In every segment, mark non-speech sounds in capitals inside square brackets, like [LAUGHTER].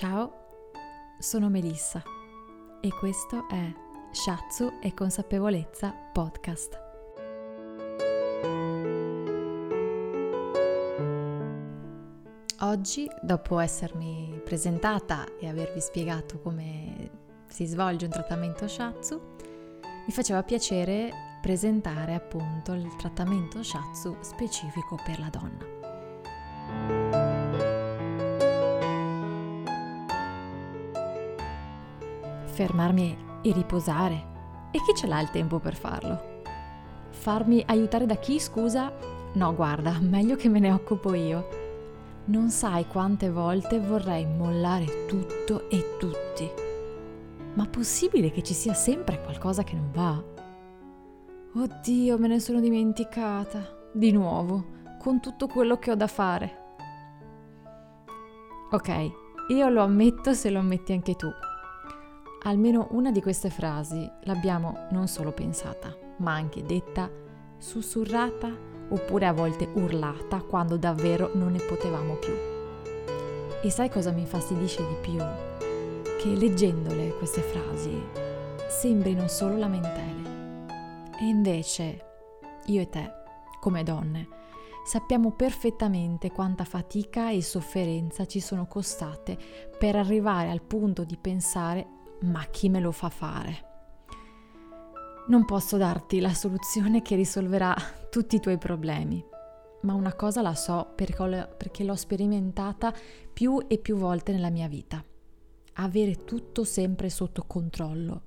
Ciao, sono Melissa e questo è Shatsu e Consapevolezza Podcast. Oggi, dopo essermi presentata e avervi spiegato come si svolge un trattamento Shatsu, mi faceva piacere presentare appunto il trattamento Shatsu specifico per la donna. Fermarmi e riposare. E chi ce l'ha il tempo per farlo? Farmi aiutare da chi, scusa? No, guarda, meglio che me ne occupo io. Non sai quante volte vorrei mollare tutto e tutti. Ma possibile che ci sia sempre qualcosa che non va? Oddio, me ne sono dimenticata. Di nuovo, con tutto quello che ho da fare. Ok, io lo ammetto se lo ammetti anche tu. Almeno una di queste frasi l'abbiamo non solo pensata, ma anche detta, sussurrata oppure a volte urlata quando davvero non ne potevamo più. E sai cosa mi infastidisce di più? Che leggendole queste frasi sembrino solo lamentele. E invece io e te, come donne, sappiamo perfettamente quanta fatica e sofferenza ci sono costate per arrivare al punto di pensare ma chi me lo fa fare? Non posso darti la soluzione che risolverà tutti i tuoi problemi, ma una cosa la so perché l'ho sperimentata più e più volte nella mia vita. Avere tutto sempre sotto controllo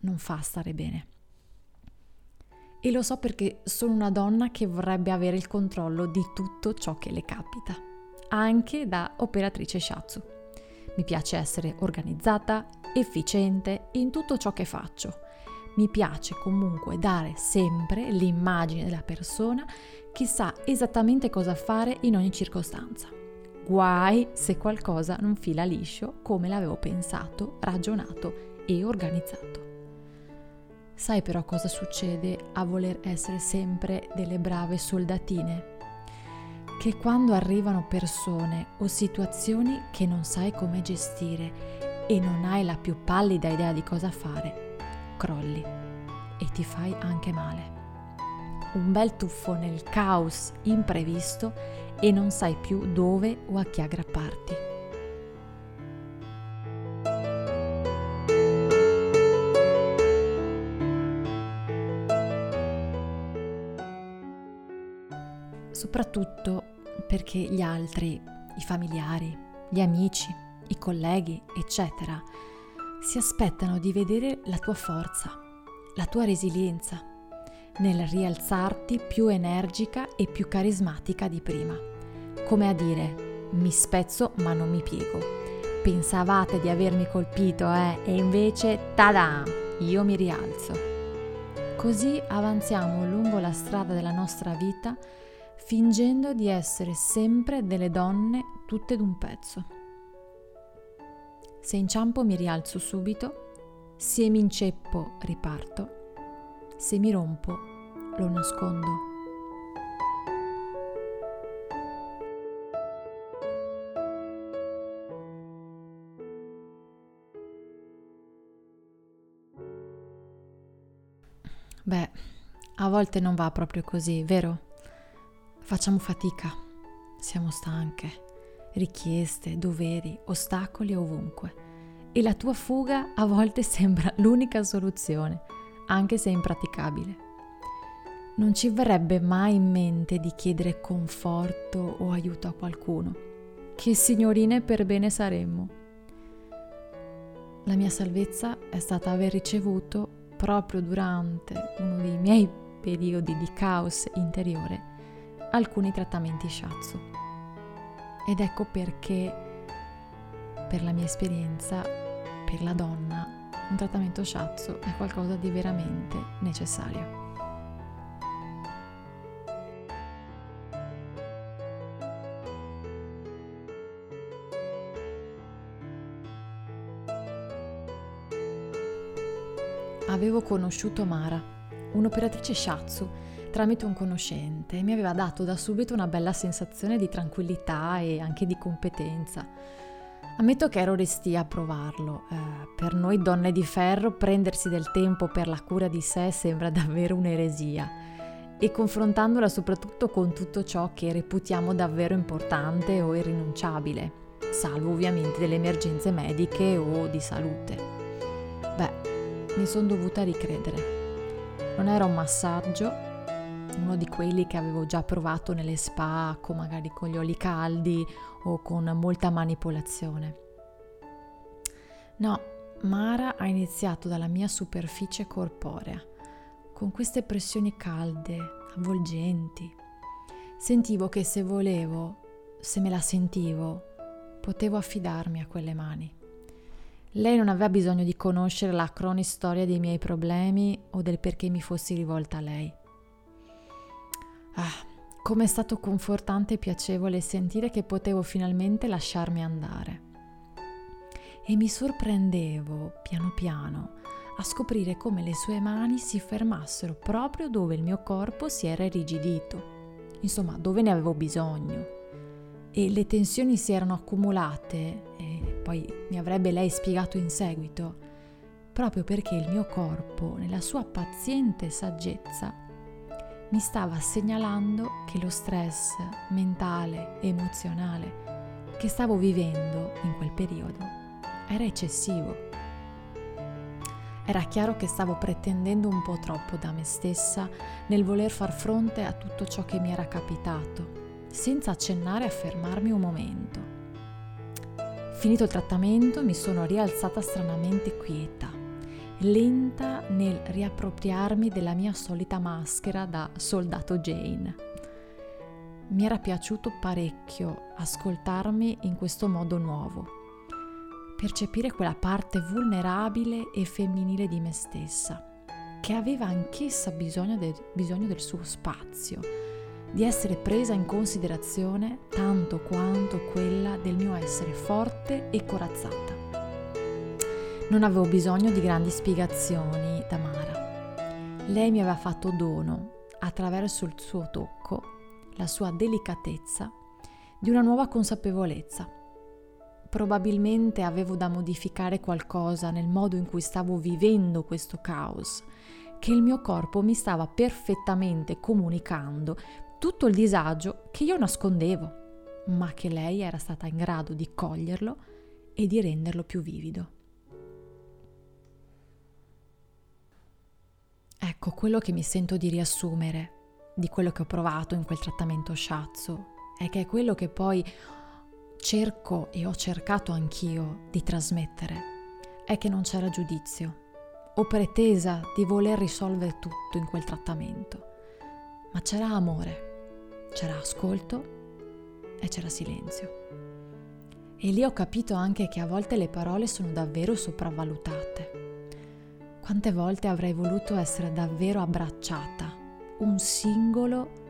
non fa stare bene. E lo so perché sono una donna che vorrebbe avere il controllo di tutto ciò che le capita, anche da operatrice shiatsu. Mi piace essere organizzata, efficiente in tutto ciò che faccio. Mi piace comunque dare sempre l'immagine della persona che sa esattamente cosa fare in ogni circostanza. Guai se qualcosa non fila liscio come l'avevo pensato, ragionato e organizzato. Sai però cosa succede a voler essere sempre delle brave soldatine? Che quando arrivano persone o situazioni che non sai come gestire e non hai la più pallida idea di cosa fare, crolli e ti fai anche male. Un bel tuffo nel caos imprevisto e non sai più dove o a chi aggrapparti. Soprattutto perché gli altri, i familiari, gli amici, i colleghi, eccetera, si aspettano di vedere la tua forza, la tua resilienza, nel rialzarti più energica e più carismatica di prima. Come a dire, mi spezzo ma non mi piego. Pensavate di avermi colpito, eh? E invece, tada! Io mi rialzo. Così avanziamo lungo la strada della nostra vita fingendo di essere sempre delle donne tutte d'un pezzo. Se inciampo mi rialzo subito, se mi inceppo riparto, se mi rompo lo nascondo. Beh, a volte non va proprio così, vero? Facciamo fatica, siamo stanche richieste, doveri, ostacoli ovunque. E la tua fuga a volte [LAUGHS] sembra l'unica soluzione, anche se impraticabile. Non ci verrebbe mai in mente di chiedere conforto o aiuto a qualcuno. Che signorine per bene saremmo. La mia salvezza è stata aver ricevuto proprio durante uno dei miei periodi di caos interiore alcuni trattamenti shiatsu. Ed ecco perché, per la mia esperienza, per la donna, un trattamento shiatsu è qualcosa di veramente necessario. Avevo conosciuto Mara, un'operatrice shiatsu tramite un conoscente mi aveva dato da subito una bella sensazione di tranquillità e anche di competenza. Ammetto che ero restia a provarlo. Eh, per noi donne di ferro prendersi del tempo per la cura di sé sembra [LAUGHS] davvero un'eresia e confrontandola soprattutto con tutto ciò che reputiamo davvero importante o irrinunciabile, salvo ovviamente delle emergenze mediche o di salute. Beh, mi sono dovuta ricredere. Non era un massaggio, uno di quelli che avevo già provato nelle spa, con magari con gli oli caldi o con molta manipolazione. No, Mara ha iniziato dalla mia superficie corporea, con queste pressioni calde, avvolgenti. Sentivo che se volevo, se me la sentivo, potevo affidarmi a quelle mani. Lei non aveva bisogno di conoscere la cronistoria dei miei problemi o del perché mi fossi rivolta a lei. Ah, come è stato confortante e piacevole sentire che potevo finalmente lasciarmi andare. E mi sorprendevo, piano piano, a scoprire come le sue mani si fermassero proprio dove il mio corpo si era irrigidito, insomma dove ne avevo bisogno. E le tensioni si erano accumulate, e poi mi avrebbe lei spiegato in seguito, proprio perché il mio corpo, nella sua paziente saggezza, mi stava segnalando che lo stress mentale e emozionale che stavo vivendo in quel periodo era eccessivo. Era chiaro che stavo pretendendo un po' troppo da me stessa nel voler far fronte a tutto ciò che mi era capitato, senza accennare a fermarmi un momento. Finito il trattamento mi sono rialzata stranamente quieta lenta nel riappropriarmi della mia solita maschera da soldato Jane. Mi era piaciuto parecchio ascoltarmi in questo modo nuovo, percepire quella parte vulnerabile e femminile di me stessa, che aveva anch'essa bisogno, de- bisogno del suo spazio, di essere presa in considerazione tanto quanto quella del mio essere forte e corazzata. Non avevo bisogno di grandi spiegazioni da Mara. Lei mi aveva fatto dono, attraverso il suo tocco, la sua delicatezza, di una nuova consapevolezza. Probabilmente avevo da modificare qualcosa nel modo in cui stavo vivendo questo caos, che il mio corpo mi stava perfettamente comunicando tutto il disagio che io nascondevo, ma che lei era stata in grado di coglierlo e di renderlo più vivido. Ecco, quello che mi sento di riassumere di quello che ho provato in quel trattamento shiatsu è che è quello che poi cerco e ho cercato anch'io di trasmettere, è che non c'era giudizio o pretesa di voler risolvere tutto in quel trattamento, ma c'era amore, c'era ascolto e c'era silenzio. E lì ho capito anche che a volte le parole sono davvero sopravvalutate quante volte avrei voluto essere davvero abbracciata, un singolo,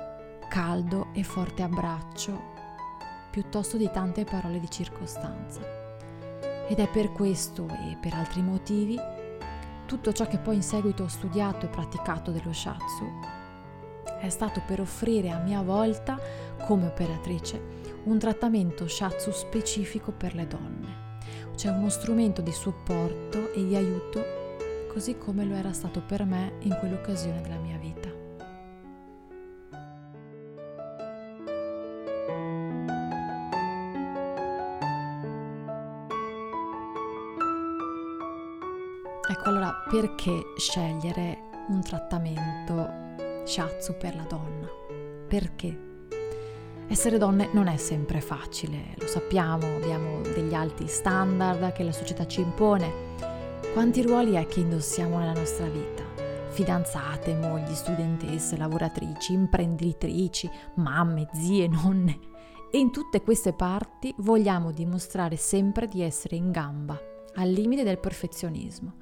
caldo e forte abbraccio, piuttosto di tante parole di circostanza. Ed è per questo e per altri motivi tutto ciò che poi in seguito ho studiato e praticato dello shiatsu è stato per offrire a mia volta, come operatrice, un trattamento shiatsu specifico per le donne, cioè uno strumento di supporto e di aiuto così come lo era stato per me in quell'occasione della mia vita. Ecco allora perché scegliere un trattamento shiatsu per la donna? Perché? Essere donne non è sempre facile, lo sappiamo, abbiamo degli alti standard che la società ci impone quanti ruoli è che indossiamo nella nostra vita? Fidanzate, mogli, studentesse, lavoratrici, imprenditrici, mamme, zie, nonne. E in tutte queste parti vogliamo dimostrare sempre di essere in gamba, al limite del perfezionismo.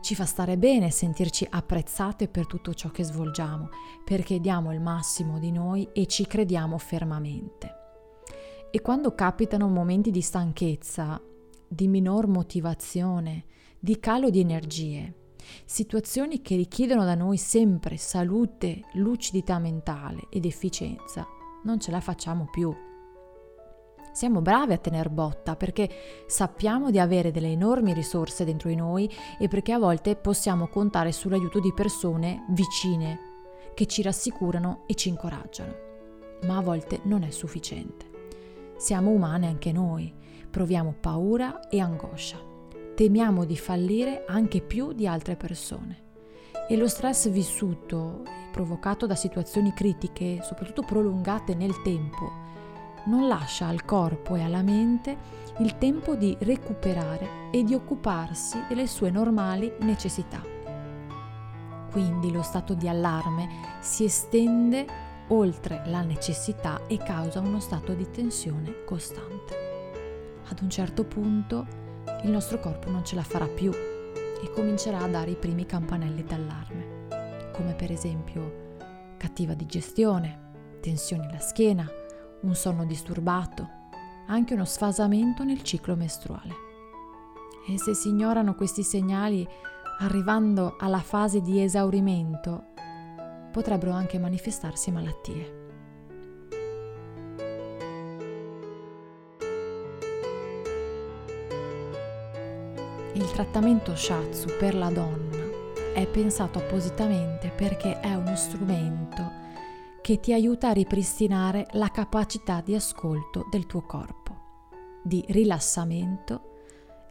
Ci fa stare bene sentirci apprezzate per tutto ciò che svolgiamo, perché diamo il massimo di noi e ci crediamo fermamente. E quando capitano momenti di stanchezza, di minor motivazione, di calo di energie, situazioni che richiedono da noi sempre salute, lucidità mentale ed efficienza, non ce la facciamo più. Siamo bravi a tener botta perché sappiamo di avere delle enormi risorse dentro di noi e perché a volte possiamo contare sull'aiuto di persone vicine che ci rassicurano e ci incoraggiano. Ma a volte non è sufficiente. Siamo umane anche noi, proviamo paura e angoscia. Temiamo di fallire anche più di altre persone. E lo stress vissuto, provocato da situazioni critiche, soprattutto prolungate nel tempo, non lascia al corpo e alla mente il tempo di recuperare e di occuparsi delle sue normali necessità. Quindi lo stato di allarme si estende oltre la necessità e causa uno stato di tensione costante. Ad un certo punto il nostro corpo non ce la farà più e comincerà a dare i primi campanelli d'allarme, come per esempio cattiva digestione, tensioni alla schiena, un sonno disturbato, anche uno sfasamento nel ciclo mestruale. E se si ignorano questi segnali arrivando alla fase di esaurimento, potrebbero anche manifestarsi malattie. Trattamento Shatsu per la donna è pensato appositamente perché è uno strumento che ti aiuta a ripristinare la capacità di ascolto del tuo corpo, di rilassamento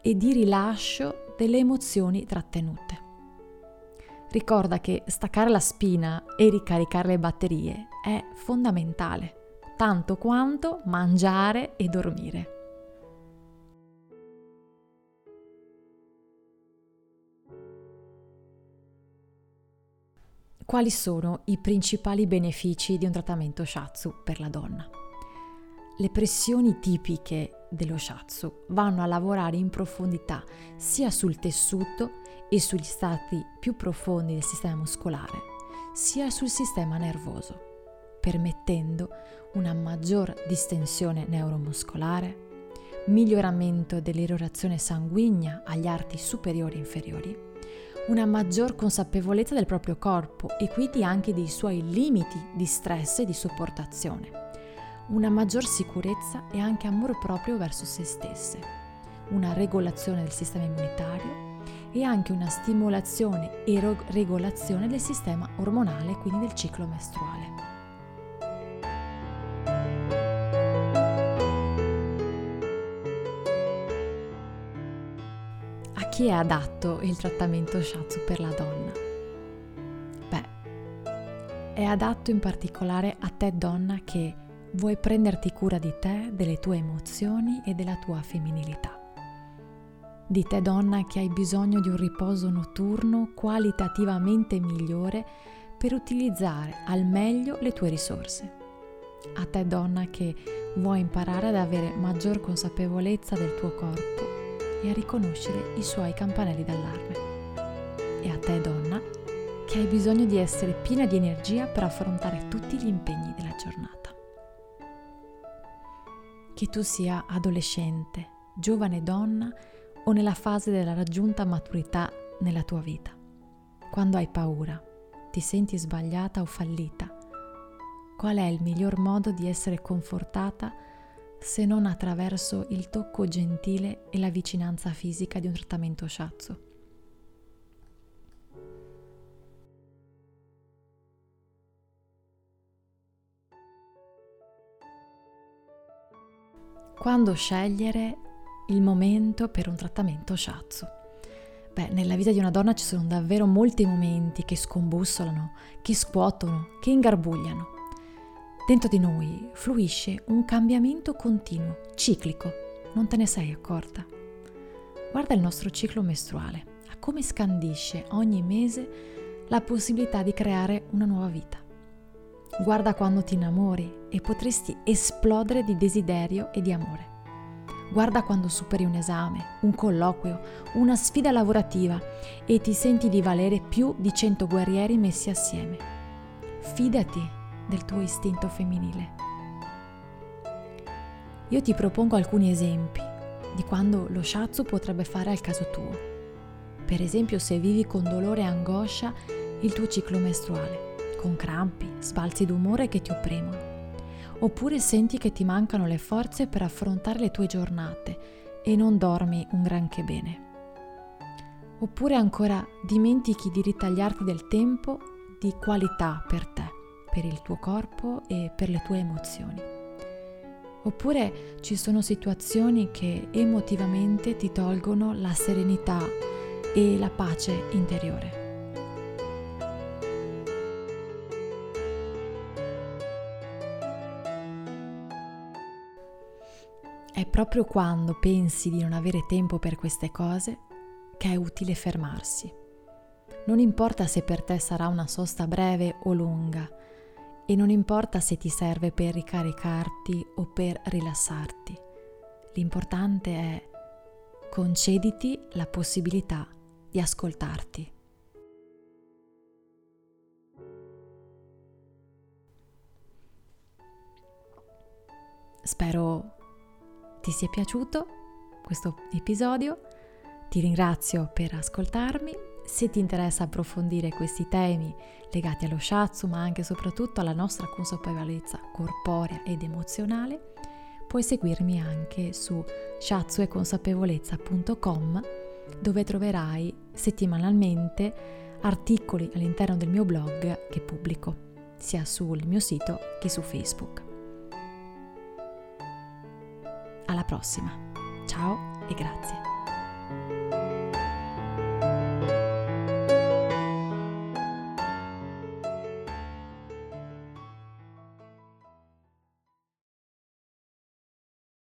e di rilascio delle emozioni trattenute. Ricorda che staccare la spina e ricaricare le batterie è fondamentale, tanto quanto mangiare e dormire. Quali sono i principali benefici di un trattamento shatsu per la donna. Le pressioni tipiche dello shatsu vanno a lavorare in profondità sia sul tessuto e sugli stati più profondi del sistema muscolare, sia sul sistema nervoso, permettendo una maggior distensione neuromuscolare, miglioramento dell'irrorazione sanguigna agli arti superiori e inferiori, una maggior consapevolezza del proprio corpo e quindi anche dei suoi limiti di stress e di sopportazione, una maggior sicurezza e anche amore proprio verso se stesse, una regolazione del sistema immunitario e anche una stimolazione e regolazione del sistema ormonale, quindi del ciclo mestruale. Chi è adatto il trattamento Shatsu per la donna? Beh, è adatto in particolare a te donna che vuoi prenderti cura di te, delle tue emozioni e della tua femminilità. Di te donna che hai bisogno di un riposo notturno qualitativamente migliore per utilizzare al meglio le tue risorse. A te donna che vuoi imparare ad avere maggior consapevolezza del tuo corpo e a riconoscere i suoi campanelli d'allarme. E a te donna, che hai bisogno di essere piena di energia per affrontare tutti gli impegni della giornata. Che tu sia adolescente, giovane donna o nella fase della raggiunta maturità nella tua vita. Quando hai paura, ti senti sbagliata o fallita, qual è il miglior modo di essere confortata se non attraverso il tocco gentile e la vicinanza fisica di un trattamento shiatsu. Quando scegliere il momento per un trattamento shiatsu? Beh, nella vita di una donna ci sono davvero molti momenti che scombussolano, che scuotono, che ingarbugliano. Dentro di noi fluisce un cambiamento continuo, ciclico, non te ne sei accorta? Guarda il nostro ciclo mestruale, a come scandisce ogni mese la possibilità di creare una nuova vita. Guarda quando ti innamori e potresti esplodere di desiderio e di amore. Guarda quando superi un esame, un colloquio, una sfida lavorativa e ti senti di valere più di 100 guerrieri messi assieme. Fidati del tuo istinto femminile. Io ti propongo alcuni esempi di quando lo shiatsu potrebbe fare al caso tuo. Per esempio se vivi con dolore e angoscia il tuo ciclo mestruale, con crampi, sbalzi d'umore che ti opprimono, Oppure senti che ti mancano le forze per affrontare le tue giornate e non dormi un granché bene. Oppure ancora dimentichi di ritagliarti del tempo di qualità per te, per il tuo corpo e per le tue emozioni. Oppure ci sono situazioni che emotivamente ti tolgono la serenità e la pace interiore. È proprio quando pensi di non avere tempo per queste cose che è utile fermarsi. Non importa se per te sarà una sosta breve o lunga e non importa se ti serve per ricaricarti o per rilassarti. L'importante è concediti la possibilità di ascoltarti. Spero ti sia piaciuto questo episodio. Ti ringrazio per ascoltarmi. Se ti interessa approfondire questi temi legati allo shiatsu, ma anche e soprattutto alla nostra consapevolezza corporea ed emozionale, puoi seguirmi anche su shiatsueconsapevolezza.com dove troverai settimanalmente articoli all'interno del mio blog che pubblico sia sul mio sito che su Facebook. Alla prossima, ciao e grazie.